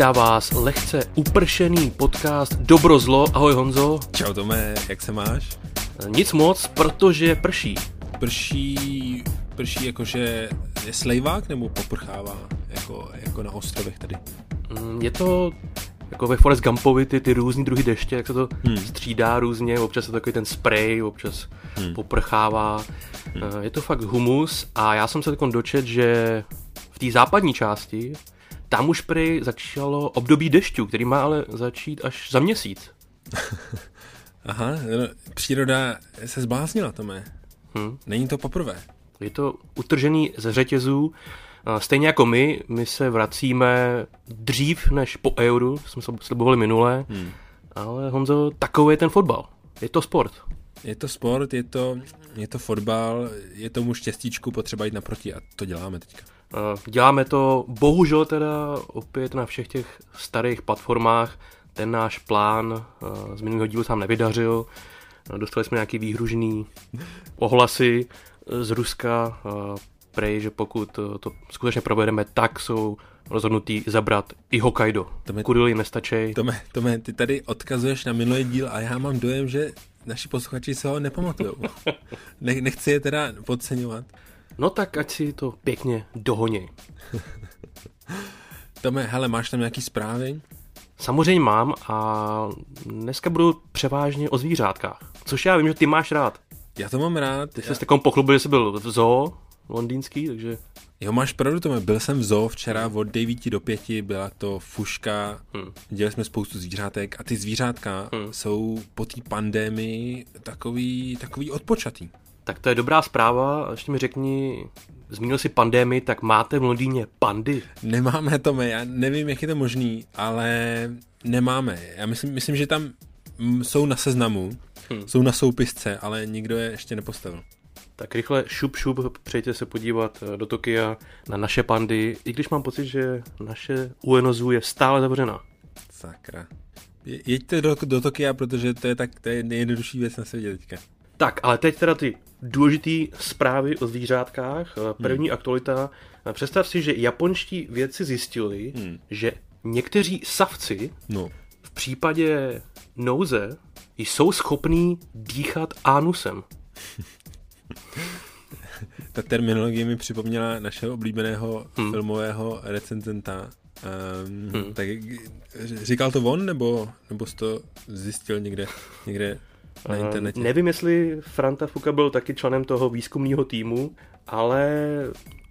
Vítá vás lehce upršený podcast Dobro zlo. Ahoj Honzo. Čau Tome, jak se máš? Nic moc, protože prší. Prší, prší jakože je slejvák nebo poprchává jako, jako na ostrovech tady? Mm, Je to jako ve Forest Gumpovi ty, ty různý druhy deště, jak se to hmm. střídá různě, občas je to takový ten spray, občas hmm. poprchává. Hmm. Je to fakt humus a já jsem se teď dočet, že v té západní části tam už prý začalo období dešťu, který má ale začít až za měsíc. Aha, no, příroda se zbláznila, Tome. Hmm. Není to poprvé. Je to utržený ze řetězů. Stejně jako my, my se vracíme dřív než po euru, jsme se slibovali minule, Hmm. ale Honzo, takový je ten fotbal. Je to sport. Je to sport, je to, je to fotbal, je tomu štěstíčku potřeba jít naproti a to děláme teďka. A Děláme to bohužel teda opět na všech těch starých platformách. Ten náš plán a, z minulého dílu se nám nevydařil. A Dostali jsme nějaký výhružný ohlasy z Ruska. Prej, že pokud to skutečně provedeme, tak jsou rozhodnutí zabrat i Hokkaido. To mi- Kurily nestačí. Tome, Tome, ty tady odkazuješ na minulý díl a já mám dojem, že naši posluchači se ho nepamatujou. Ne, nechci je teda podceňovat. No tak ať si to pěkně dohoní. Tome, hele, máš tam nějaký zprávy? Samozřejmě mám a dneska budu převážně o zvířátkách. Což já vím, že ty máš rád. Já to mám rád. Ty jsi se takom pochlubil, že jsi byl v zoo londýnský, takže Jo, máš pravdu, Tome. Byl jsem v zoo včera od 9 do 5, byla to fuška, Hmm. dělali jsme spoustu zvířátek a ty zvířátka Hmm. jsou po té pandémii takový, takový odpočatý. Tak to je dobrá zpráva. Ještě mi řekni, zmínil jsi pandémii, tak máte v Londýně pandy? Nemáme, Tome, já nevím, jak je to možný, ale nemáme. Já myslím, myslím že tam jsou na seznamu, Hmm. jsou na soupisce, ale nikdo je ještě nepostavil. Tak rychle šup šup, přejďte se podívat eh, do Tokia na naše pandy, i když mám pocit, že naše UNOZU je stále zavřená. Sakra. Je- Jeďte do, do Tokia, protože to je tak to je nejjednodušší věc na světě teďka. Tak, ale teď teda ty důležité zprávy o zvířátkách. Eh, První hmm. aktualita. Eh, Představ si, že japonští vědci zjistili, Hmm. že někteří savci No, v případě nouze jsou schopní dýchat anusem. ta terminologie mi připomněla našeho oblíbeného Hmm. hmm. filmového recenzenta. Um, Hmm. hmm. Tak říkal to on, nebo, nebo jsi to zjistil někde, někde na internetě? Nevím, jestli Franta Fuka byl taky členem toho výzkumného týmu, ale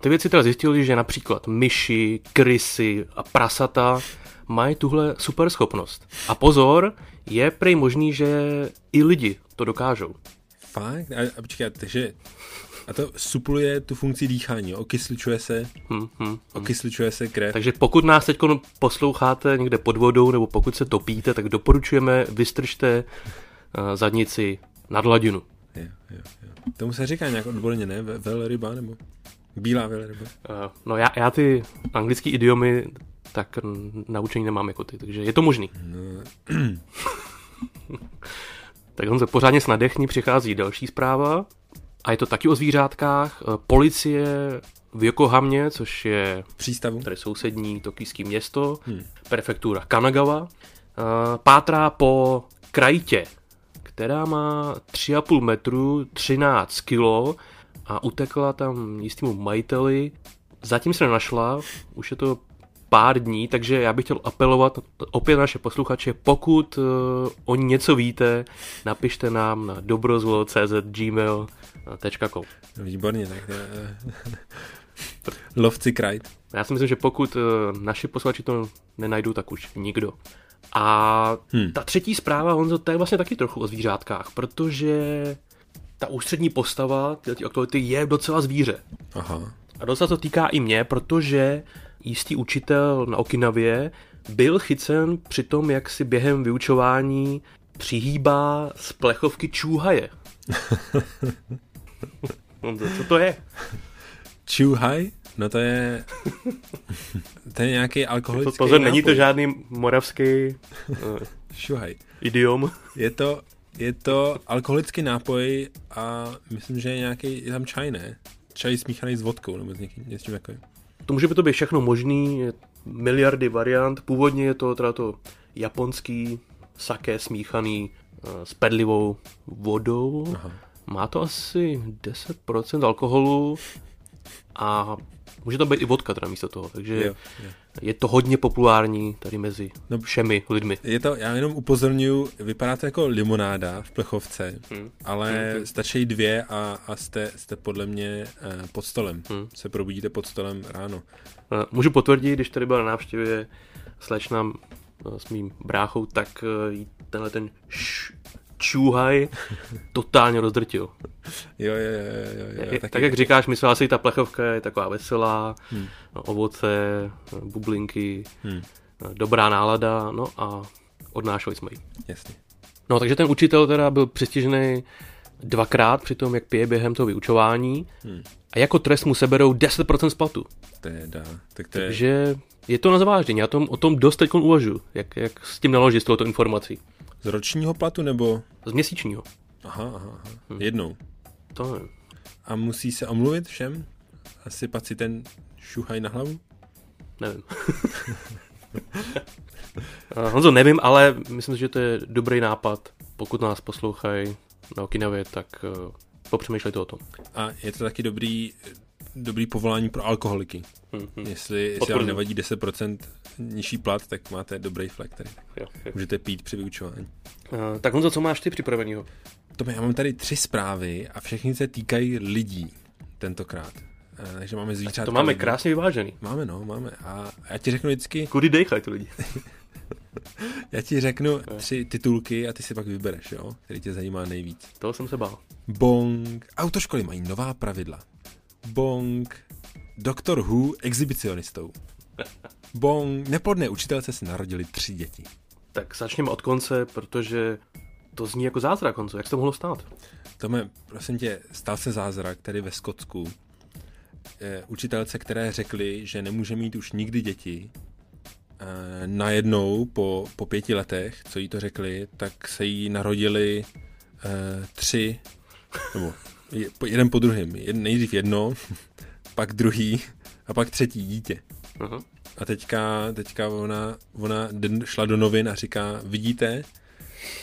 ty věci teda zjistili, že například myši, krysy a prasata mají tuhle super schopnost. A pozor, je prej možný, že i lidi to dokážou. Fakt? A, a počkej, takže a to supluje tu funkci dýchání, okysličuje se, Hm, hm. okysličuje se krev. Takže pokud nás teď posloucháte někde pod vodou nebo pokud se topíte, tak doporučujeme vystržte zadnici nad hladinu. Jo, jo, jo. Tomu se říká nějak odborně, ne? Ve- Velryba nebo bílá velryba. Eh, No já, já ty anglické idiomy tak naučení nemám jako ty, takže je to možný. No, Tak on se pořádně snadechní, přichází další zpráva a je to taky o zvířátkách. Eh, Policie v Yokohamě, což je přístavu? tady sousední tokijské město, Hmm. prefektura Kanagawa, eh, pátrá po krajitě, která má 3,5 metru, 13 kilo a utekla tam jistému majiteli. Zatím se nenašla, už je to pár dní, takže já bych chtěl apelovat opět na naše posluchače, pokud uh, o ní něco víte, napište nám na dobrozlo.cz No, výborně, tak to, je- Lovci krajt. Já si myslím, že pokud uh, naši posluchači to nenajdou, tak už nikdo. A Hmm. ta třetí zpráva, Honzo, to je vlastně taky trochu o zvířátkách, protože ta ústřední postava této aktuality je docela zvíře. Aha. A docela to týká i mě, protože jistý učitel na Okinavě byl chycen při tom, jak si během vyučování přihýbá z plechovky čůhaje. Honzo, co to je? Chuhaj? No to je... to je nějaký alkoholický Pozor, není to nápoj. žádný moravský uh, Šuhaj. idiom. Je to, je to alkoholický nápoj a myslím, že je nějaký, je tam čaj, ne? Čaj smíchaný s vodkou nebo s někým, něčím takovým. To může být to být všechno možný, miliardy variant. Původně je to teda to japonský sake smíchaný uh, s pedlivou vodou. Aha. Má to asi 10% alkoholu a může to být i vodka teda místo toho, takže Jo, jo. je to hodně populární tady mezi No, všemi lidmi. Je to, já jenom upozorňuji, vypadá to jako limonáda v plechovce, Hmm. ale Hmm. stačí dvě a, a jste, jste podle mě eh, pod stolem. Hmm. Se probudíte pod stolem ráno. Eh, Můžu potvrdit, když tady byla na návštěvě slečna eh, s mým bráchou, tak tenhle ten š- čůhaj totálně rozdrtil. Jo, jo, jo, jo, jo, taky. tak jak říkáš, myslela si, ta plechovka je taková veselá, Hmm. ovoce, bublinky, Hmm, dobrá nálada, no a odnášeli jsme ji. jasně. No takže ten učitel teda byl přistižený dvakrát při tom, jak pije během toho vyučování Hmm. a jako trest mu seberou 10% z platu. Teda, tak to je, Takže je to na zváždění, já tom, o tom dost teď uvažuji, jak, jak s tím naložit s touto informací. Z ročního platu nebo? Z měsíčního. Aha, aha, aha. Hmm. jednou. To nevím. A musí se omluvit všem? A sypat si ten šuhaj na hlavu? nevím. Eh, Honzo, nevím, ale myslím si, že to je dobrý nápad. Pokud nás poslouchají na Okinavě, tak uh, popřemýšlejte o tom. A je to taky dobrý, dobrý povolání pro alkoholiky. Hm, hm. Jestli, jestli vám nevadí 10% nižší plat, tak máte dobrý flek tady. Jo, jo. Můžete pít při vyučování. Uh, tak Honzo, co máš ty připravenýho? Tome, já mám tady tři zprávy a všechny se týkají lidí tentokrát. Eh, Takže máme zvířátka. To máme lidí. krásně vyvážený. Máme, no, máme. A já ti řeknu vždycky, Kudy dejchají ty lidi? já ti řeknu tři titulky a ty si pak vybereš, jo, který tě zajímá nejvíc. Toho jsem se bál. Bong. Autoškoly mají nová pravidla. Bong. Doktor Who exhibicionistou. Bong. Neplodné učitelce se narodili tři děti. Tak začněme od konce, protože to zní jako zázrak, Honzo. Jak se to mohlo stát? Tome, prosím tě, stal se zázrak tady ve Skotsku. Eh, učitelce, které řekly, že nemůže mít už nikdy děti, eh, najednou po, po pěti letech, co jí to řekli, tak se jí narodili eh, tři, nebo jeden po druhém. Jed, nejdřív jedno, pak druhý a pak třetí dítě. Aha. A teďka, teďka ona, ona šla do novin a říká, vidíte,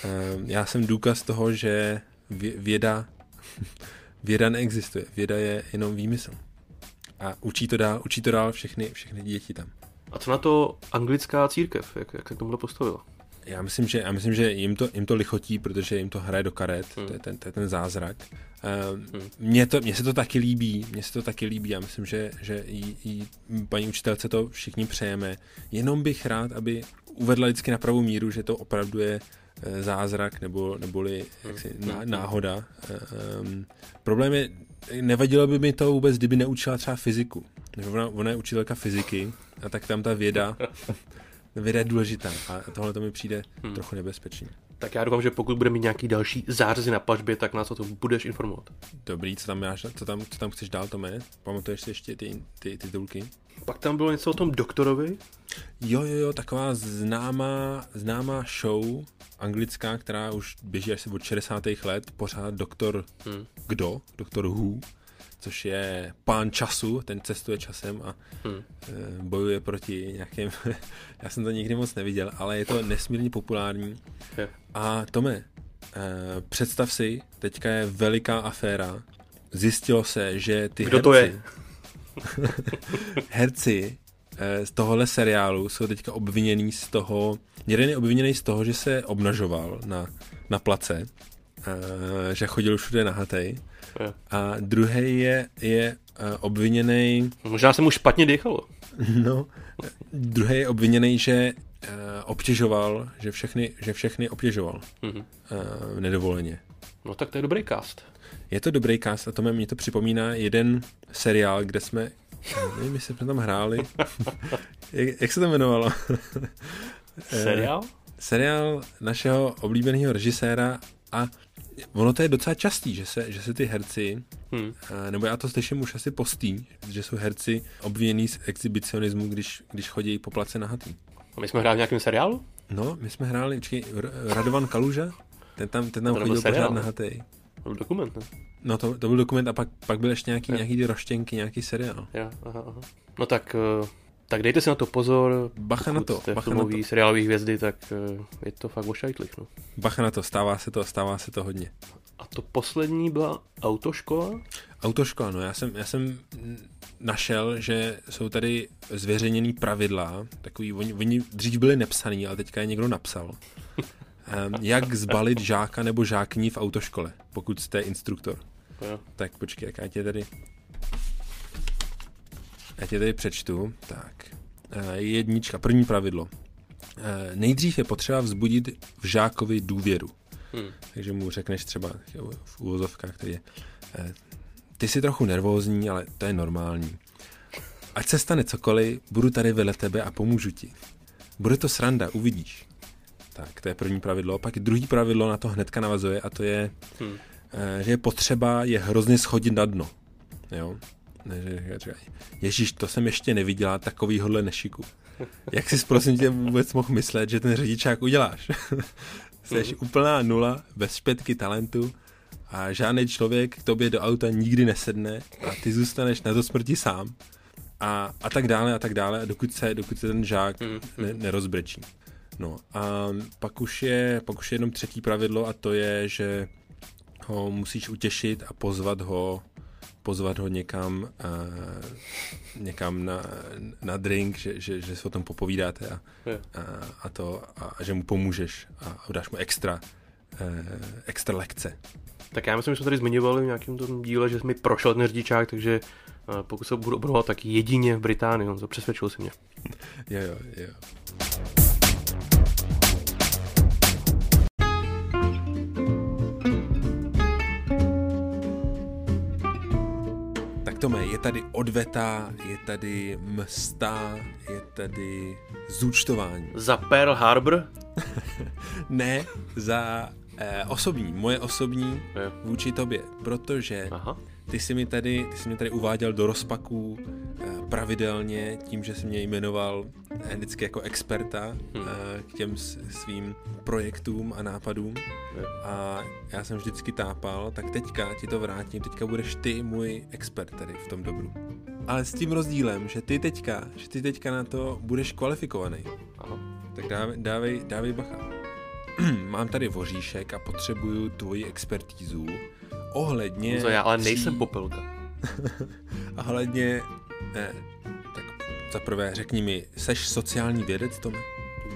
eh, já jsem důkaz toho, že vě- věda, věda neexistuje. Věda je jenom výmysl. A učí to dál, učí to dál všechny, všechny děti tam. A co na to anglická církev? Jak, jak se k tomu postavila? Já myslím, že, já myslím, že jim, to, jim to lichotí, protože jim to hraje do karet, Hmm. to, je ten, to je ten zázrak. Hmm. Uh, mně, to, mně se to taky líbí, mně se to taky líbí, já myslím, že, že jí, jí, paní učitelce to všichni přejeme. Jenom bych rád, aby uvedla vždycky na pravou míru, že to opravdu je eh, zázrak nebo, neboli jaksi, ná, náhoda. Um, problém je, nevadilo by mi to vůbec, kdyby neučila třeba fyziku. Ona, ona je učitelka fyziky a tak tam ta věda Věda je důležitá a tohle to mi přijde hmm. trochu nebezpečný. Tak já doufám, že pokud bude mít nějaký další zářezy na pažbě, tak nás o tom budeš informovat. Dobrý, co tam, máš, co tam, co tam chceš dál, Tome? Pamatuješ si ještě ty, ty titulky? Pak tam bylo něco o tom doktorovi. Jo, jo, jo, taková známá, známá show anglická, která už běží asi od 60. let, pořád doktor Hmm. kdo? Doktor Who, což je pán času, ten cestuje časem a Hmm. eh, bojuje proti nějakým, já jsem to nikdy moc neviděl, ale je to nesmírně populární. A Tome, eh, představ si, teďka je veliká aféra, zjistilo se, že ty Kdo herci, to je? herci eh, z tohohle seriálu jsou teďka obviněný z toho, jeden je obviněný z toho, že se obnažoval na, na place, že chodil všude nahatej, A druhý je, je eh, obviněný, Možná se mu špatně dýchalo. no, druhý je obviněný, že eh, obtěžoval, že všechny, že všechny obtěžoval Mhm. eh, nedovoleně. No tak to je dobrý cast. Je to dobrý cast a to mě to připomíná jeden seriál, kde jsme, nevím, jestli jsme tam hráli, jak, jak se to jmenovalo? Seriál? seriál našeho oblíbeného režiséra a ono to je docela častý, že se, že se ty herci, Hmm. eh, nebo já to slyším už asi postý, že jsou herci obvinění z exhibicionismu, když, když chodí po place nahatý. A my jsme hráli v nějakém seriálu? No, my jsme hráli, R- Radovan Kaluža, ten tam, ten tam To chodil pořád ne? nahatý. To byl dokument, ne? No to, to byl dokument a pak, pak byl ještě nějaký, Jo. nějaký roštěnky, nějaký seriál. Jo, aha, aha. No tak uh, Tak dejte si na to pozor. Bacha na to. Jste Bacha filmový, na to. seriálový hvězdy, tak eh, je to fakt ošajtlich. No. Bacha na to, stává se to, stává se to hodně. A to poslední byla autoškola? Autoškola, no já jsem, já jsem našel, že jsou tady zveřejněný pravidla, takový, oni, oni dřív byli nepsaný, ale teďka je někdo napsal. Um, jak zbalit žáka nebo žákní v autoškole, pokud jste instruktor. Jo. Tak počkej, jak já tě tady... Já tě tady přečtu. Tak. Eh, Jednička, první pravidlo. Eh, Nejdřív je potřeba vzbudit v žákovi důvěru. Hmm. Takže mu řekneš třeba v úvozovkách, který je, eh, ty jsi trochu nervózní, ale to je normální. Ať se stane cokoliv, budu tady vedle tebe a pomůžu ti. Bude to sranda, uvidíš. Tak, to je první pravidlo. Pak druhý pravidlo na to hnedka navazuje a to je, Hmm. že je potřeba je hrozně schodit na dno. Jo? Ne, že říkají, Ježíš, to jsem ještě neviděla, takovýhodle nešiku. Jak jsi prosím tě vůbec mohl myslet, že ten řidičák uděláš? Jsi úplná nula, bez špetky talentu a žádný člověk k tobě do auta nikdy nesedne a ty zůstaneš na to smrti sám. A, a tak dále a tak dále, dokud se, dokud se ten žák Mhm. ne, nerozbrečí. No a pak už, je, pak už je jenom třetí pravidlo a to je, že ho musíš utěšit a pozvat ho pozvat ho někam, uh, někam na, na drink, že, že, že se o tom popovídáte a, a, a to, a, a že mu pomůžeš a, a dáš mu extra, uh, extra lekce. Tak já myslím, že jsme tady zmiňovali v nějakém tom díle, že mi prošel ten řidičák, takže eh, pokud se budu obrovat, tak jedině v Británii, on to přesvědčil si mě. Jo, jo, jo. Tady odveta, je tady msta, je tady zúčtování. Za Pearl Harbor? Ne za eh, osobní, moje osobní vůči tobě, protože Aha. ty jsi mi tady, ty jsi mi tady uváděl do rozpaků eh, pravidelně tím, že jsi mě jmenoval vždycky jako experta eh, k těm svým projektům a nápadům Jo. a já jsem vždycky tápal, tak teďka ti to vrátím, teďka budeš ty můj expert tady v tom dobru. Ale s tím rozdílem, že ty teďka, že ty teďka na to budeš kvalifikovaný. Aha. Tak dávej, dávej, dávej bacha. Mám tady voříšek a potřebuju tvoji expertízu ohledně... Honzo, já ale tří- nejsem popelka. A hledně... Ne, tak za prvé řekni mi, seš sociální vědec, Tome?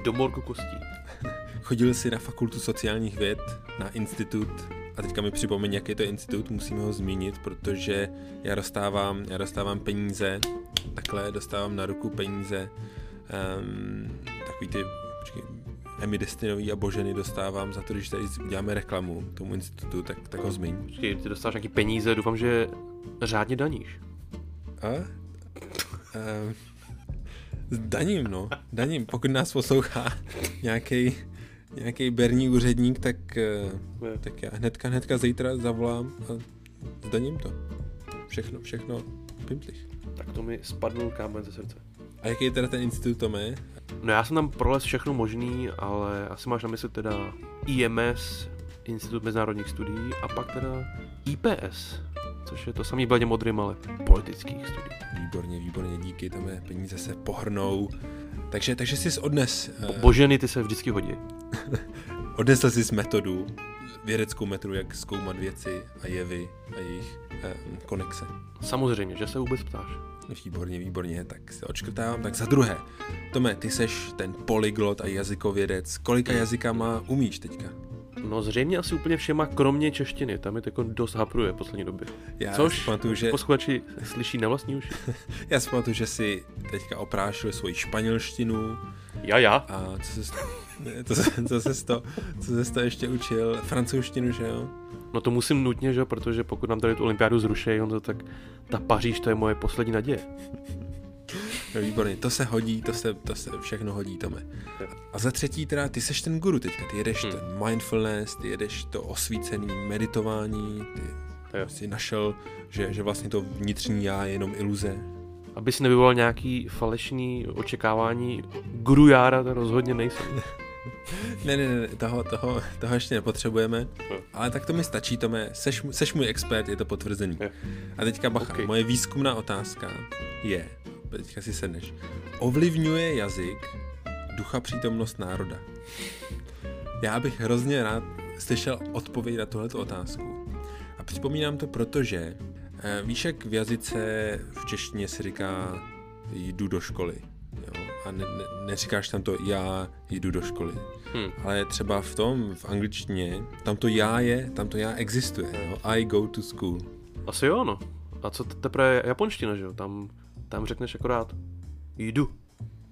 Do morku kostí. Chodil jsi na fakultu sociálních věd, na institut, a teďka mi připomeň, jaký je to institut, musíme ho zmínit, protože já dostávám, já dostávám peníze, takhle dostávám na ruku peníze, um, takový ty, počkej, Emi Destinový a Boženy dostávám za to, když tady uděláme reklamu tomu institutu, tak, tak ho zmiň. Počkej, ty dostáváš nějaký peníze, doufám, že řádně daníš. A? Um, daním, no. Daním. Pokud nás poslouchá nějaký nějaký berní úředník, tak, eh, tak já hnedka, hnedka zítra zavolám a zdaním to. Všechno, všechno pimplich. Tak to mi spadnul kámen ze srdce. A jaký je teda ten institut, Tome? No já jsem tam prolez všechno možný, ale asi máš na mysli teda IMS, Institut mezinárodních studií, a pak teda IPS, což je to samý bledě modrým, ale politických studií. Výborně, výborně, díky, Tome, peníze se pohrnou. Takže, takže jsi odnes, eh, Boženy ty se vždycky hodí. odnesl jsi metodu, vědeckou metodu, jak zkoumat věci a jevy a jejich eh, konexe. Samozřejmě, že se vůbec ptáš. Výborně, výborně, tak se odškrtávám. Tak za druhé, Tome, ty seš ten polyglot a jazykovědec. Kolika jazykama umíš teďka? No zřejmě asi úplně všema, kromě češtiny, tam je jako dost hapruje poslední době. Já Což pamatuju, že, posluchači slyší na vlastní uši. já si pamatuju, že si teďka oprášil svoji španělštinu Já, já. a co se, to, se, co se to, co se to ještě učil? Francouzštinu, že jo? No to musím nutně, že jo, protože pokud nám tady tu olympiádu zrušejí, Honzo, tak ta Paříž, to je moje poslední naděje. No, výborně, to se hodí, to se, to se všechno hodí, Tome. A za třetí teda, ty seš ten guru teďka, ty jedeš Hmm. ten mindfulness, ty jedeš to osvícený meditování, ty Jo. si našel, že, že vlastně to vnitřní já je jenom iluze. Aby si nevyvolal nějaký falešný očekávání, guru jára to rozhodně nejsem. Ne, ne, ne, toho, toho, toho ještě nepotřebujeme, Jo. ale tak to mi stačí, Tome, seš, seš můj expert, je to potvrzený. Jo. A teďka bacha, Ok. moje výzkumná otázka je, teďka si sedneš. Ovlivňuje jazyk ducha přítomnost národa? Já bych hrozně rád slyšel odpověď na tuhle otázku. A připomínám to proto, že eh, víš, jak v jazyce v češtině se říká jdu do školy. Jo? A ne, ne, neříkáš tam to já jdu do školy. Hmm. Ale třeba v tom, v angličtině, tam to já je, tam to já existuje. Jo? I go to school. Asi jo, no. A co teprve japonština, že jo? Tam, tam řekneš akorát jdu.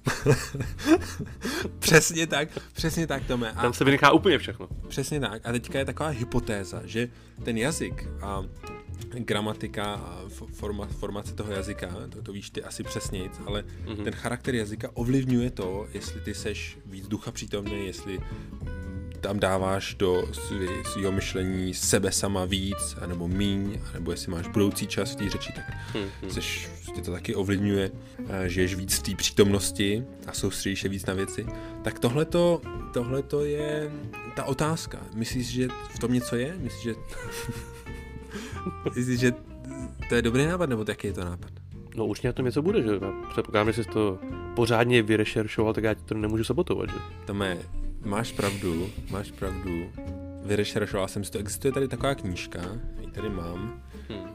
přesně tak, přesně tak, Tome. A, Tam se vynechá úplně všechno. Přesně tak. A teďka je taková hypotéza, že ten jazyk a gramatika a forma, formace toho jazyka, to, to víš ty asi přesně, ale mm-hmm. ten charakter jazyka ovlivňuje to, jestli ty seš víc ducha přítomný, jestli tam dáváš do svého myšlení sebe sama víc, anebo míň, anebo jestli máš budoucí čas v té řeči, tak hmm. seš, tě to taky ovlivňuje, eh, žiješ víc v té přítomnosti a soustředíš se víc na věci. Tak tohleto, tohleto je ta otázka. Myslíš, že v tom něco je? Myslíš, že, myslíš, že to je dobrý nápad, nebo jaký je to nápad? No už na tom něco bude, že? Předpokládám, že jsi to pořádně vyrešeršoval, tak já ti to nemůžu sabotovat, že? Tam je máš pravdu, máš pravdu. Vyrešeršoval jsem si to. Existuje tady taková knížka, ji tady mám, hmm.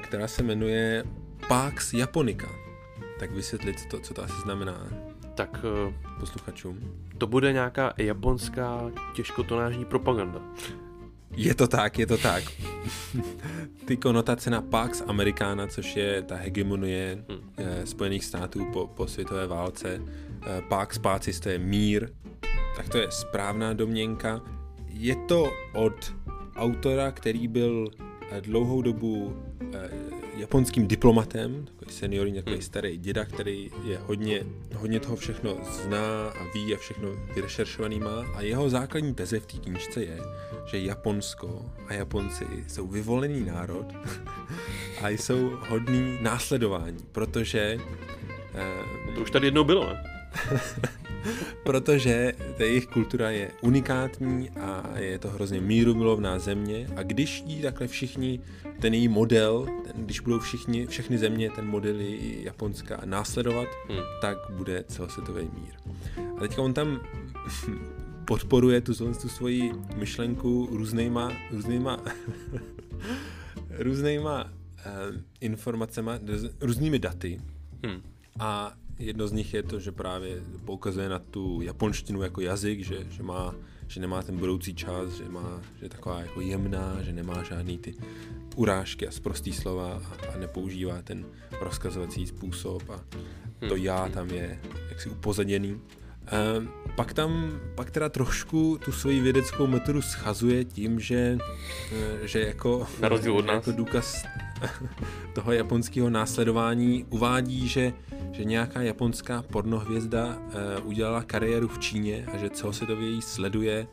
Která se jmenuje Pax Japonica. Tak vysvětlit, co to, co to asi znamená. Tak eh, posluchačům. To bude nějaká japonská těžkotonážní propaganda. Je to tak, je to tak. Ty konotace na Pax Americana, což je ta hegemonie hmm. Spojených států po, po světové válce. Pax Pacis to je mír, tak to je správná domněnka. Je to od autora, který byl eh, dlouhou dobu eh, japonským diplomatem, takový seniorní, takový hmm. starý děda, který je hodně, hodně toho všechno zná a ví a všechno vyrešeršovaný má. A jeho základní teze v té knížce je, že Japonsko a Japonci jsou vyvolený národ a jsou hodný následování, protože... Eh, to už tady jednou bylo, ne? protože ta jejich kultura je unikátní a je to hrozně mírumilovná země a když jí takhle všichni, ten její model, ten, když budou všichni, všechny země ten model je Japonska následovat, hmm. tak bude celosvětový mír. A teďka on tam podporuje tu, tu svoji myšlenku různýma, různýma, různýma uh, informacema, různými daty. Hmm. A Jedno z nich je to, že právě poukazuje na tu japonštinu jako jazyk, že, že, má, že nemá ten budoucí čas, že, má, že je taková jako jemná, že nemá žádný ty urážky a sprostý slova a, a nepoužívá ten rozkazovací způsob a to hmm. já tam je jaksi upozaděný. Ehm, pak tam, pak teda trošku tu svoji vědeckou metodu schazuje tím, že, eh, že jako, Na rozdíl od nás. jako důkaz toho japonského následování uvádí, že, že nějaká japonská pornohvězda uh, udělala kariéru v Číně a že celosvětově ji sleduje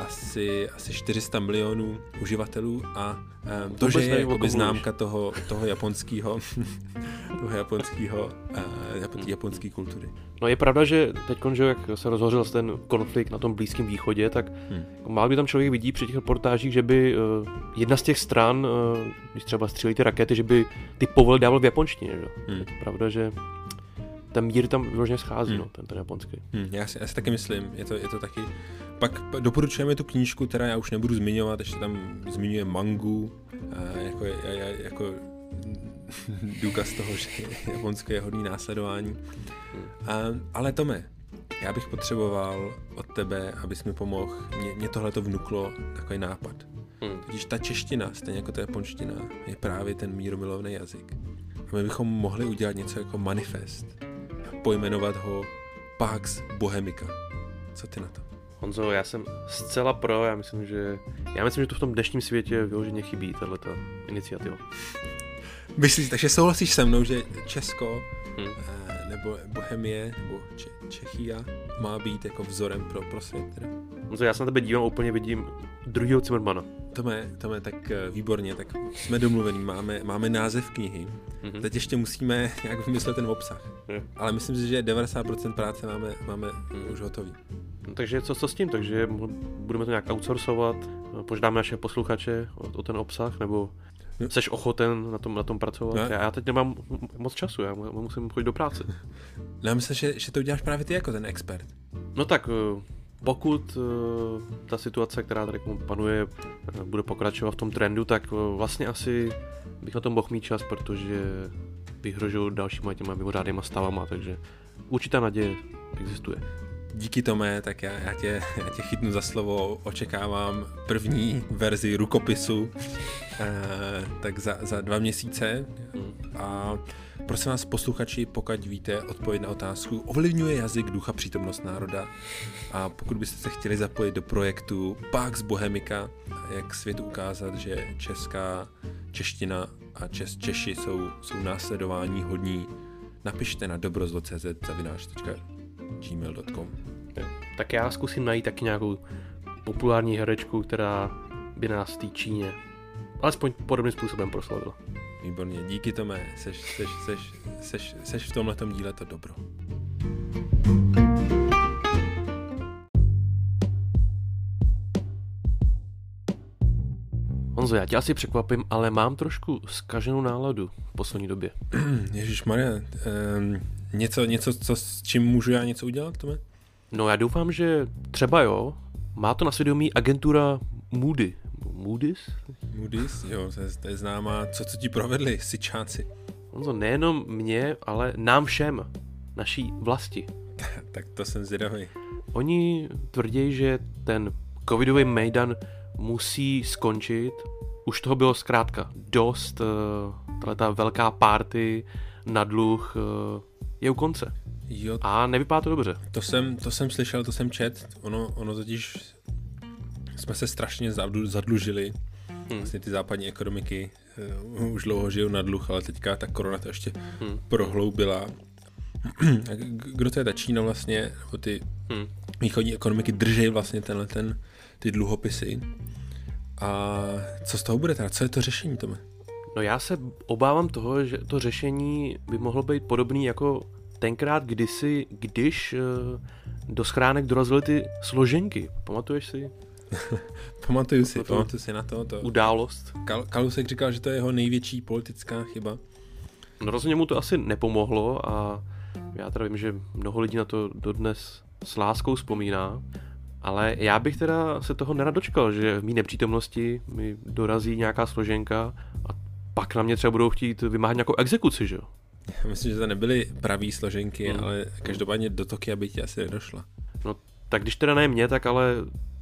asi, asi 400 milionů uživatelů a um, to, že je jakoby známka toho, toho japonského toho japonského uh, japonské kultury. No je pravda, že teď, že jak se rozhořel ten konflikt na tom Blízkém východě, tak hmm. málo by tam člověk vidí při těch reportážích, že by uh, jedna z těch stran, uh, když třeba střílí ty rakety, že by ty povol dával v japonštině. Že? Hmm. Je pravda, že ten mír tam vyloženě schází, hmm. no, ten, ten japonský. Hmm, já, si, já si taky myslím, je to, je to taky... Pak doporučujeme tu knížku, která já už nebudu zmiňovat, ještě tam zmiňuje mangu, jako, jako důkaz toho, že Japonsko je hodný následování. A, ale Tome, já bych potřeboval od tebe, abys mi pomohl, mě, mě tohle to vnuklo takový nápad. Hmm. Když ta čeština, stejně jako ta japonština, je právě ten míromilovný jazyk. A my bychom mohli udělat něco jako manifest a pojmenovat ho Pax Bohemika. Co ty na to? Honzo, já jsem zcela pro, já myslím, že já myslím, že to v tom dnešním světě vyloženě chybí, tato iniciativa. Myslíš, takže souhlasíš se mnou, že Česko hmm. nebo Bohemie nebo Če- Čechia má být jako vzorem pro, pro svět? Teda? No já se na tebe dívám, úplně vidím druhého Zimmermana. Tome, Tome, tak eh, výborně, tak jsme domluvení, máme, máme název knihy, mm-hmm. teď ještě musíme nějak vymyslet ten obsah. Je. Ale myslím si, že 90% práce máme, máme mm. už hotový. No, takže co, co s tím? Takže budeme to nějak outsourcovat, požádáme naše posluchače o, o ten obsah, nebo Seš ochoten na tom, na tom pracovat? No. Já, já teď nemám moc času, já mu- musím chodit do práce. No, já myslím, že, že to uděláš právě ty jako ten expert. No tak, eh, pokud eh, ta situace, která tady panuje, eh, bude pokračovat v tom trendu, tak vlastně asi bych na tom mohl mít čas, protože vyhrožují dalšíma těma mimořádnýma stavama, takže určitá naděje existuje. Díky Tome, tak já, já, tě, já tě chytnu za slovo, očekávám první verzi rukopisu, eh, tak za, za dva měsíce. A prosím vás, posluchači, pokud víte odpověď na otázku, ovlivňuje jazyk ducha přítomnost národa? A pokud byste se chtěli zapojit do projektu Pax Bohemika, jak světu ukázat, že česká čeština a čes, Češi jsou, jsou následování hodní, napište na dobrozlo.cz zavináč.gmail.com Tak já zkusím najít taky nějakou populární herečku, která by nás v té Číně alespoň podobným způsobem proslavila. Výborně, díky Tome, seš, seš, seš, seš, seš v tomhle díle to dobro. Honzo, já tě asi překvapím, ale mám trošku zkaženou náladu v poslední době. Ježíš Maria, um, něco, něco co, s čím můžu já něco udělat, Tome? No já doufám, že třeba jo, má to na svědomí agentura Moody. Moody's? Moody's, jo, to je, to je známá, co, co ti provedli, sičáci. Honzo, nejenom mě, ale nám všem, naší vlasti. tak to jsem zvědavý. Oni tvrdí, že ten covidový mejdan musí skončit. Už toho bylo zkrátka dost. Tahle ta velká party na dluh eh, je u konce. Jo, A nevypadá to dobře. to jsem, to jsem slyšel, to jsem čet, ono, ono totiž jsme se strašně zadlu- zadlužili, Hmm. vlastně ty západní ekonomiky uh, už dlouho žijou na dluh, ale teďka ta korona to ještě Hmm. prohloubila. A Kdo to je ta Čína vlastně, nebo ty Hmm. východní ekonomiky drží vlastně tenhle ten, ty dluhopisy. A co z toho bude teda? Co je to řešení, Tome? No já se obávám toho, že to řešení by mohlo být podobný jako tenkrát kdysi, když eh, do schránek dorazily ty složenky. Pamatuješ si Pamatuju si, pamatuju si na to. to. událost? Kal- Kalusek říkal, že to je jeho největší politická chyba. No rozhodně mu to asi nepomohlo a já teda vím, že mnoho lidí na to dodnes s láskou vzpomíná, ale já bych teda se toho nerad dočkal, že v mý nepřítomnosti mi dorazí nějaká složenka a pak na mě třeba budou chtít vymáhat nějakou exekuci, že jo? Myslím, že to nebyly pravý složenky, Hmm. ale každopádně do Tokia by ti asi nedošla. No tak když teda ne mě, tak ale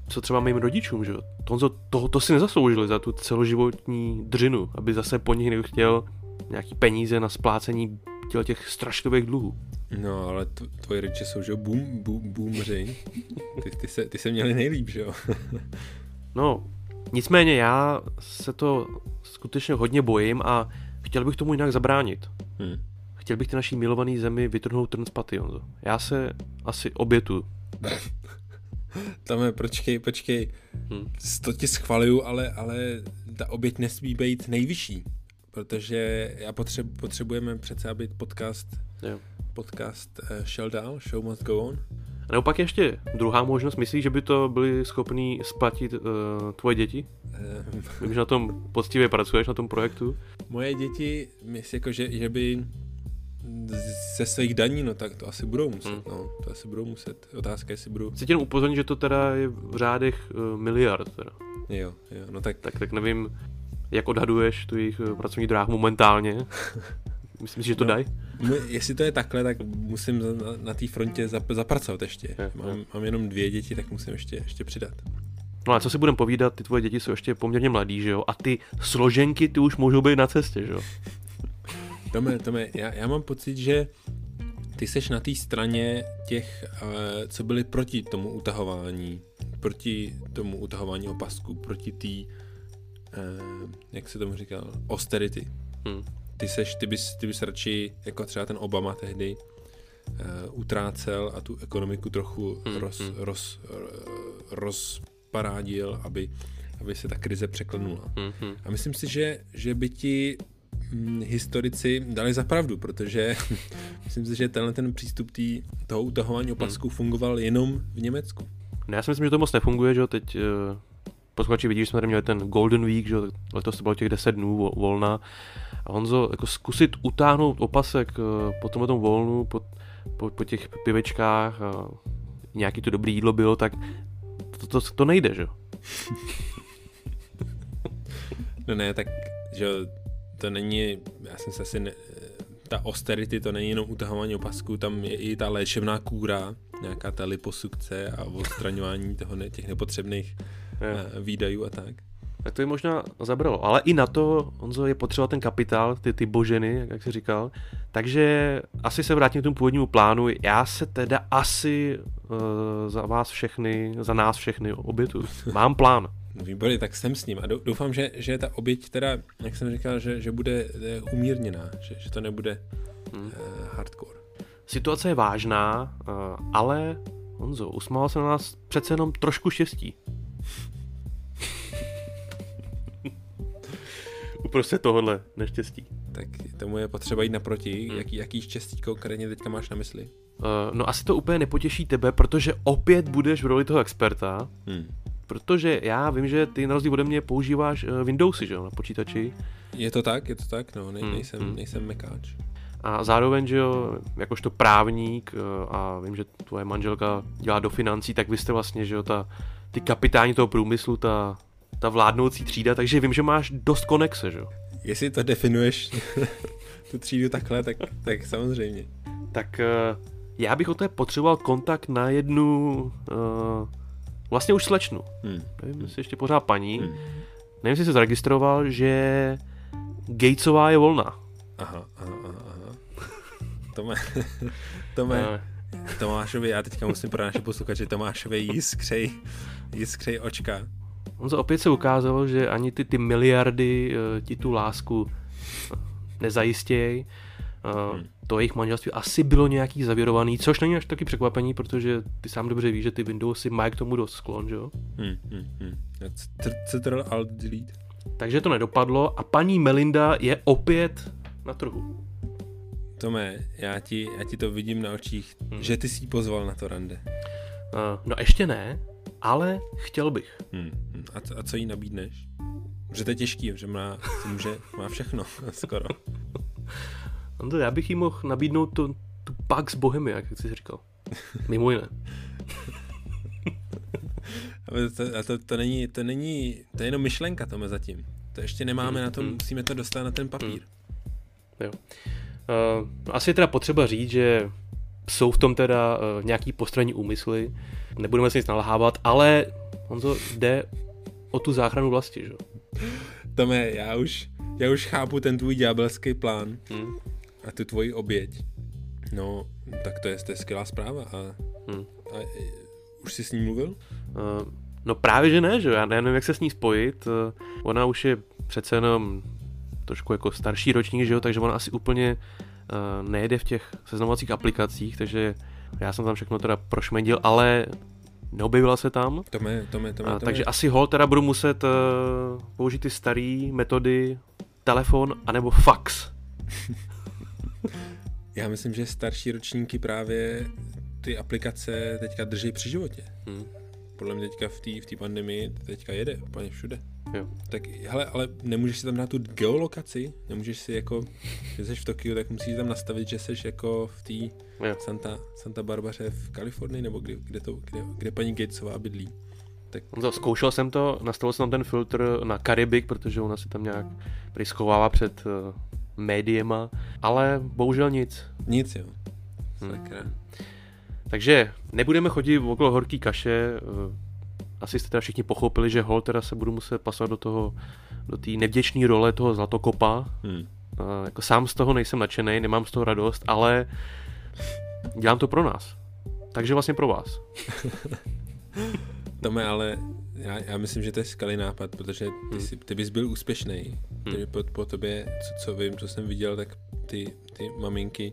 co třeba mým rodičům, že jo? To, to, to si nezasloužili za tu celoživotní dřinu, aby zase po nich chtěl nějaký peníze na splácení těle těch strašlivých dluhů. No, ale t- tvoji rodiče jsou, že jo, boom, boom, boomři. Ty, ty, se, ty se měli nejlíp, že jo? No, nicméně já se to skutečně hodně bojím a chtěl bych tomu jinak zabránit. Hm. Chtěl bych ty naší milovaný zemi vytrhnout trn z paty, Honzo. Já se asi obětu. Tome, počkej, počkej. Hm. To ti schvaluju, ale, ale ta oběť nesmí být nejvyšší. Protože já potřeb, potřebujeme přece, aby podcast, Jo. podcast uh, šel dál, show must go on. A nebo pak ještě druhá možnost, myslíš, že by to byli schopní splatit uh, tvoje děti? Uh, Vím, že na tom poctivě pracuješ, na tom projektu. moje děti, myslí jako, že, že by ze svých daní, no tak to asi budou muset, Hmm. no, to asi budou muset. Otázka, jestli budou, Chci tě jenom upozornit, že to teda je v řádech uh, miliard. Teda. jo, jo, no tak Tak, tak nevím, jak odhaduješ tu jejich eh, pracovní dráhu momentálně. Myslím si, že to No. dají? My, jestli to je takhle, tak musím na, na té frontě zap, zapracovat ještě. Jo, Mám, jo. mám jenom dvě děti, tak musím ještě, ještě přidat. No a co si budeme povídat, ty tvoje děti jsou ještě poměrně mladý, že jo? A ty složenky, ty už můžou být na cestě, že jo? Tome, Tome, já, já mám pocit, že ty seš na té straně těch, uh, co byli proti tomu utahování, proti tomu utahování opasku, proti té, uh, jak se tomu říkal, austerity. Hm. Ty seš, ty bys, ty bys radši, jako třeba ten Obama tehdy, uh, utrácel a tu ekonomiku trochu Hmm, roz, hmm. roz, roz, rozparádil, aby, aby se ta krize překlenula. Hm, hm. A myslím si, že, že by ti hm, historici dali za pravdu, protože myslím si, že tenhle ten přístup tý, toho utahování opasků fungoval jenom v Německu. No já si myslím, že to moc nefunguje, že jo? Teď uh, posluchači vidí, že jsme tady měli ten Golden Week, že letos to bylo těch 10 dnů volna. A Honzo, jako zkusit utáhnout opasek eh, po tomhle tom volnu, po, po, po těch pivečkách, a nějaký to dobrý jídlo bylo, tak to, to, to nejde, že No ne, tak že to není, já jsem se asi ne, ta austerity to není jenom utahování opasku, tam je i ta léčebná kůra, nějaká ta liposukce a odstraňování toho ne, těch nepotřebných uh, výdajů a tak. Tak to je možná zabralo, ale i na to, Honzo, je potřeba ten kapitál, ty, ty boženy, jak jsi říkal, takže asi se vrátím k tomu původnímu plánu, já se teda asi uh, za vás všechny, za nás všechny obětu. Mám plán. No výborně, tak jsem s ním a doufám, že, že ta oběť teda, jak jsem říkal, že, že bude eh, umírněná, že, že to nebude hmm. uh, hardcore. Situace je vážná, uh, ale Honzo, usmál se na nás přece jenom trošku štěstí. Uprostřed tohohle neštěstí. Tak tomu je potřeba jít naproti. Hmm. Jaký, jaký štěstí konkrétně teďka máš na mysli? Uh, no asi to úplně nepotěší tebe, protože opět budeš v roli toho experta. Hmm. Protože já vím, že ty na rozdíl ode mě používáš uh, Windowsy, že jo, na počítači. Je to tak, je to tak, no, ne, hmm. nejsem, hmm. nejsem mekáč. A zároveň, že jo, jakožto právník uh, a vím, že tvoje manželka dělá do financí, tak vy jste vlastně, že jo, ta, ty kapitáni toho průmyslu, ta, ta vládnoucí třída, takže vím, že máš dost konexe, že jo. Jestli to definuješ, tu třídu takhle, tak, tak samozřejmě. Tak uh, já bych o té potřeboval kontakt na jednu uh, vlastně už slečnu. Hmm. Nevím, jestli ještě pořád paní. Hmm. Nevím, jestli se zaregistroval, že Gatesová je volná. Aha, aha, aha. aha. Tome, Tome, Tomášovi, já teďka musím pro naše posluchače, Tomášovi jiskřej, jiskřej očka. On se opět se ukázalo, že ani ty, ty miliardy uh, ti tu lásku nezajistějí. Uh, hmm. To jejich manželství asi bylo nějaký zavěrovaný, což není až taky překvapení, protože ty sám dobře víš, že ty Windowsy mají k tomu dost sklon, že jo? Hmm, hmm, hmm. Ctrl Alt Delete. Takže to nedopadlo a paní Melinda je opět na trhu. Tome, já ti, já ti to vidím na očích, hmm. že ty jsi pozval na to rande. Uh, no ještě ne, ale chtěl bych. Hmm. A, a co jí nabídneš? Že to je těžký, že má, může, má všechno skoro. No to já bych jí mohl nabídnout tu, tu Pax Bohemia, jak jsi říkal. Mimo jiné. to, a to, to, není, to není, to je jenom myšlenka tome zatím. To ještě nemáme mm, na to, mm. musíme to dostat na ten papír. Mm. Jo. Uh, asi je teda potřeba říct, že jsou v tom teda uh, nějaký postranní úmysly, nebudeme se nic nalhávat, ale on to jde o tu záchranu vlasti, že? Tome, já už, já už chápu ten tvůj ďábelský plán hmm. a tu tvoji oběť. No, tak to je, to je skvělá zpráva. A, hmm. a, a už jsi s ní mluvil? Uh, no právě, že ne, že já nevím, jak se s ní spojit. Uh, ona už je přece jenom trošku jako starší ročník, že jo, takže ona asi úplně uh, nejde v těch seznamovacích aplikacích, takže já jsem tam všechno teda prošmendil, ale neobjevila se tam. To mě, to mě, to mě, to takže asi hol teda budu muset uh, použít ty staré metody telefon anebo fax. Já myslím, že starší ročníky právě ty aplikace teďka drží při životě. Hmm. Podle mě teďka v té v pandemii teďka jede úplně všude. Jo. Tak hele, ale nemůžeš si tam dát tu geolokaci, nemůžeš si jako, když jsi v Tokiu, tak musíš tam nastavit, že jsi jako v té Santa, Santa Barbaře v Kalifornii, nebo kde, kde, to, kde, kde paní Gatesová bydlí. Tak... To, zkoušel jsem to, nastavil jsem tam ten filtr na Karibik, protože ona si tam nějak schovává před uh, médiema, ale bohužel nic. Nic, jo. Hmm. Takže nebudeme chodit okolo horký kaše, uh, asi jste teda všichni pochopili, že hol teda se budu muset pasovat do toho, do té nevděčné role toho zlatokopa. Hmm. Uh, jako sám z toho nejsem nadšený, nemám z toho radost, ale dělám to pro nás. Takže vlastně pro vás. Tome, ale já, já myslím, že to je skvělý nápad, protože ty, hmm. jsi, ty bys byl úspěšný. Hmm. Po, po tobě, co, co vím, co jsem viděl, tak ty, ty maminky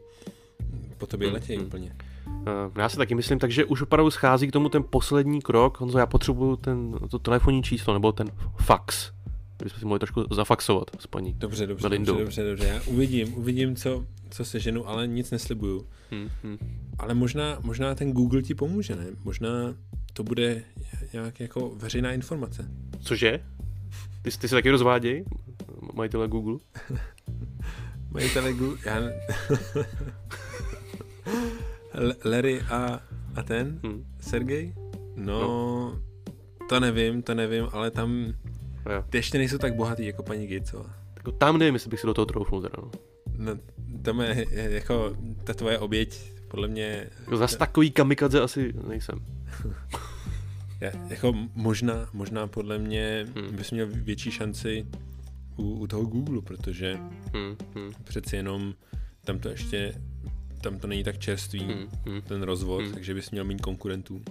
po tobě hmm. letějí hmm. úplně. Uh, já si taky myslím, takže už opravdu schází k tomu ten poslední krok. Honzo, já potřebuju ten, to telefonní číslo, nebo ten fax. Kdybychom si mohli trošku zafaxovat s paní Dobře, dobře, Melindou. dobře, dobře, dobře. Já uvidím, uvidím, co, co se ženu, ale nic neslibuju. Hmm, hmm. Ale možná, možná ten Google ti pomůže, ne? Možná to bude nějak jako veřejná informace. Cože? Ty, ty se taky rozvádějí? Majitele Google? Majitele Google, já... Larry a, a ten? Hmm. Sergej? No, no, to nevím, to nevím, ale tam jo. ty ještě nejsou tak bohatý jako paní Gatesová. Jako tam nevím, jestli bych si do toho troufnul teda. No. no tam je jako ta tvoje oběť, podle mě... Jako zase takový kamikadze asi nejsem. Já, jako možná, možná podle mě hmm. bys měl větší šanci u, u toho Google, protože hmm. Hmm. přeci jenom tam to ještě tam to není tak čerstvý, hmm. Hmm. ten rozvod, hmm. takže bys měl mít konkurentů.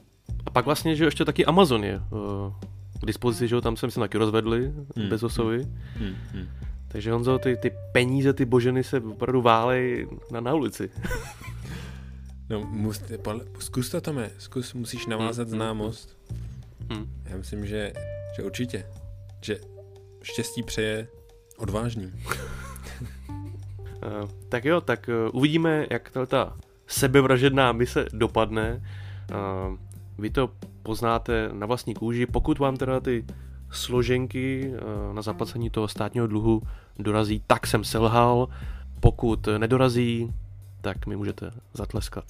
A pak vlastně, že ještě taky Amazon je uh, k dispozici, že tam jsem se taky rozvedli hmm. Bezosovi. Hmm. Hmm. Takže Honzo, ty, ty peníze, ty boženy se opravdu válej na, na ulici. no, mus, zkus to, Tome, zkus, musíš navázat hmm. známost. Hmm. Já myslím, že, že určitě. Že štěstí přeje odvážný. uh, tak jo, tak uh, uvidíme, jak ta sebevražedná mise dopadne. Uh, vy to poznáte na vlastní kůži. Pokud vám teda ty složenky eh, na zaplacení toho státního dluhu dorazí, tak jsem selhal. Pokud nedorazí, tak mi můžete zatleskat.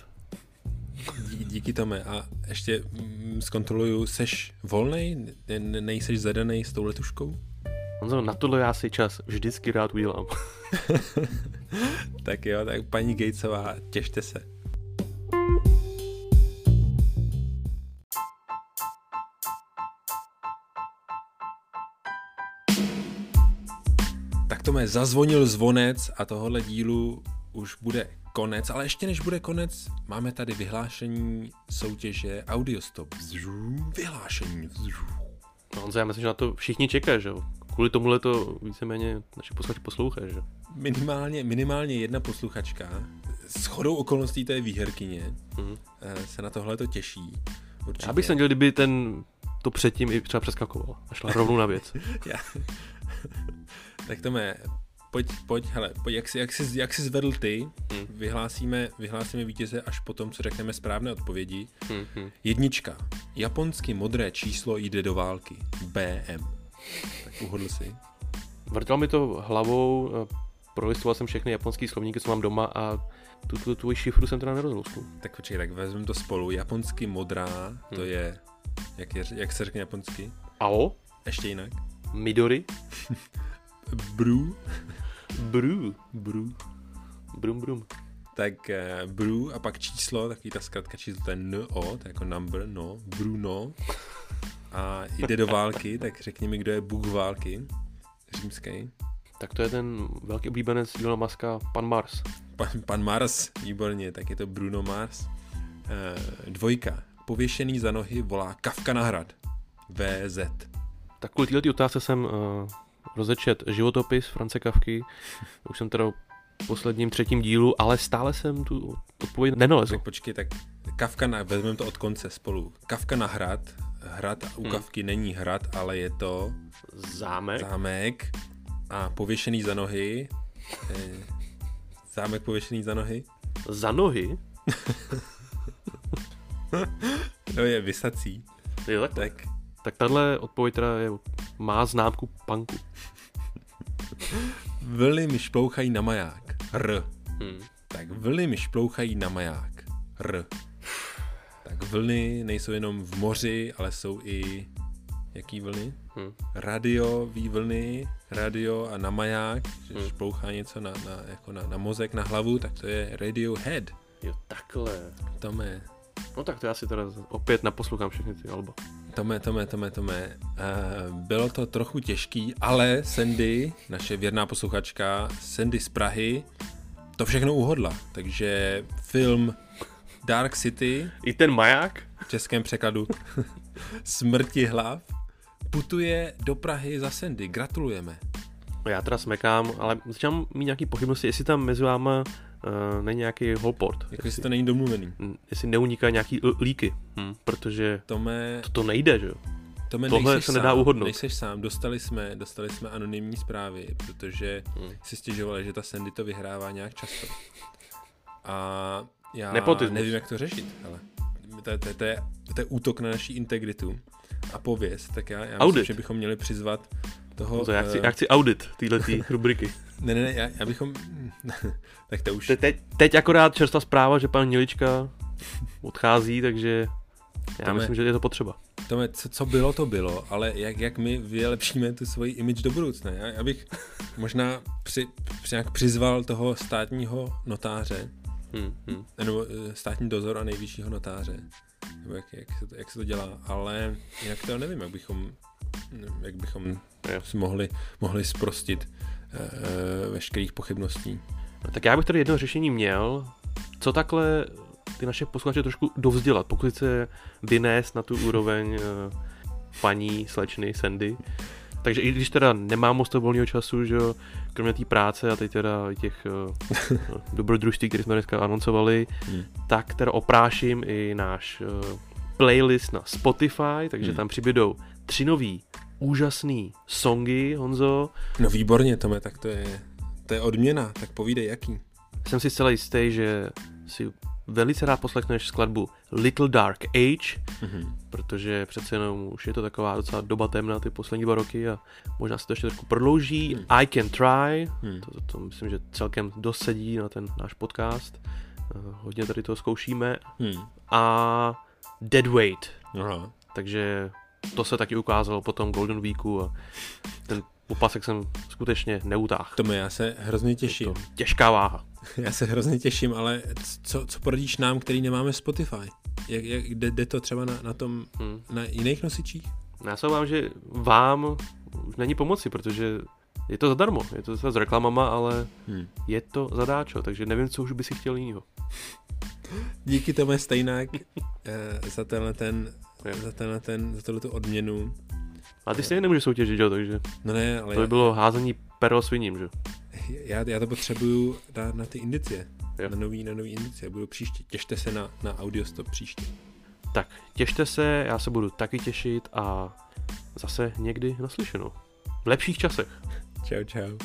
Díky Tome. A ještě mm, zkontroluju, seš volnej? Ne, nejseš zadaný s tou letuškou? Honzo, na tohle já si čas vždycky rád udělám. tak jo, tak paní Gatesová, těšte se. Tak to mě zazvonil zvonec a tohohle dílu už bude konec, ale ještě než bude konec, máme tady vyhlášení soutěže Audiostop. Vyhlášení. No, já myslím, že na to všichni čekají, že jo? Kvůli tomuhle to víceméně naše posluchači poslouchají, že Minimálně, minimálně jedna posluchačka, s chodou okolností té výherkyně, mm-hmm. se na tohle to těší. Určitě. Já bych se dělal, kdyby ten to předtím i třeba přeskakoval a šla rovnou na věc. tak to mé, pojď, pojď, hele, pojď, jak, jsi, jak, jsi, jak jsi zvedl ty, hmm. vyhlásíme, vyhlásíme vítěze až potom, co řekneme správné odpovědi. Hmm, hmm. Jednička. Japonsky modré číslo jde do války. BM. Tak uhodl si. Vrtěl mi to hlavou, eh, prolistoval jsem všechny japonský slovníky, co mám doma a tu, tu tvoji šifru jsem teda nerozlouskl. Tak počkej, tak vezmeme to spolu. Japonsky modrá, to hmm. je, jak, je, jak se řekne japonsky? Ao? Ještě jinak? Midori? Bru. Bru. Bru. Brum brum. Tak uh, Bru a pak číslo, takový ta zkratka číslo, to je NO, to je jako number, no, Bruno. A jde do války, tak řekni mi, kdo je Bůh války římský. Tak to je ten velký oblíbenec Elona Muska, pan Mars. Pan, pan Mars, výborně, tak je to Bruno Mars. Uh, dvojka. Pověšený za nohy volá Kafka na hrad. VZ. Tak kvůli této otázce jsem uh, rozečet životopis France Kavky. Už jsem teda v posledním třetím dílu, ale stále jsem tu odpověď nenalezl. Tak počkej, tak Kavka na, vezmeme to od konce spolu. Kavka na hrad, hrad u hmm. Kavky není hrad, ale je to... Zámek. Zámek a pověšený za nohy. Eh, zámek pověšený za nohy. Za nohy? to je vysací. Jo, tak. tak. Tak tahle odpověď teda je, má známku punku. Vlny mi šplouchají na maják. R. Hmm. Tak vlny mi šplouchají na maják. R. Tak vlny nejsou jenom v moři, ale jsou i jaký vlny? Hmm. Radiový vlny, radio a na maják, že hmm. šplouchá něco na, na, jako na, na mozek, na hlavu, tak to je Radiohead. Jo, takhle. Tome. No tak to já si teda opět naposlouchám všechny ty alba. Tome, Tome, Tome, Tome. Uh, bylo to trochu těžký, ale Sandy, naše věrná posluchačka, Sandy z Prahy, to všechno uhodla. Takže film Dark City. I ten maják? V českém překladu. Smrti hlav. Putuje do Prahy za Sandy. Gratulujeme. Já teda smekám, ale začínám mít nějaký pochybnosti, jestli tam mezi váma uh, není nějaký holport. Jako jestli to není domluvený. Jestli neuniká nějaký líky, hm, protože to, mé... to, to nejde, že jo. To Tohle se nedá uhodnout. Nejseš sám, dostali jsme, dostali jsme anonymní zprávy, protože hmm. si stěžovali, že ta Sandy to vyhrává nějak často. A já Nepotismus. nevím, jak to řešit, ale to, je- to, je- to, je, to je útok na naši integritu a pověst, tak já, já myslím, Audit. že bychom měli přizvat toho... To já, chci, eh, já chci audit téhle rubriky. Ne, ne, ne, já, já bychom... tak to už... Te, teď, teď akorát čerstvá zpráva, že pan Nilička odchází, takže já Tome- myslím, že je to potřeba. Tome, co, co bylo, to bylo, ale jak, jak my vylepšíme tu svoji image do budoucna. Já, já bych možná při, při, nějak přizval toho státního notáře, Hmm, hmm. nebo eh, státní dozor a nejvyššího notáře, nebo jak, jak, se to, jak se to dělá, ale jinak to nevím, jak bychom, jak bychom Jo. si mohli, mohli sprostit eh, veškerých pochybností. No, tak já bych tady jedno řešení měl, co takhle ty naše posluchače trošku dovzdělat, pokud se vynést na tu úroveň eh, paní, slečny, Sandy. Takže i když teda nemám moc toho volného času, že jo, kromě té práce a teď teda i těch uh, dobrodružství, které jsme dneska anoncovali, Hmm. tak teda opráším i náš uh, playlist na Spotify, takže Hmm. tam přibydou tři nový úžasný songy, Honzo. No výborně, Tome, tak to je, to je odměna, tak povídej, jaký. Jsem si zcela jistý, že si velice rád poslechneš skladbu Little Dark Age, Mhm. protože přece jenom už je to taková docela doba temna ty poslední dva roky a možná se to ještě trošku prodlouží. Hmm. I Can Try, Hmm. to, to, to myslím, že celkem dost sedí na ten náš podcast. Uh, hodně tady to zkoušíme. Hmm. A Dead Weight, Aha. takže to se taky ukázalo po tom Golden Weeku a ten popasek jsem skutečně neutáhl. Tome, já se hrozně těším. To těžká váha. Já se hrozně těším, ale co, co poradíš nám, který nemáme Spotify? Jak, jak, jde, jde to třeba na, na tom, Hm. na jiných nosičích? Já se obávám, že vám už není pomoci, protože je to zadarmo, je to zase s reklamama, ale Hmm. je to zadáčo, takže nevím, co už by si chtěl jinýho. Díky Tome Stejnák eh, za tenhle ten, za tenhle ten, za tohletu odměnu. A ty stejně nemůžeš soutěžit, jo, takže No ne, ale to by já, bylo házení pero sviním, že? já, já to potřebuju dát na ty indicie. Jo. Na nový, na nový indicie. Budu příště. Těšte se na, na Audiostop příště. Tak, těšte se, já se budu taky těšit a zase někdy naslyšenou. V lepších časech. Čau, čau.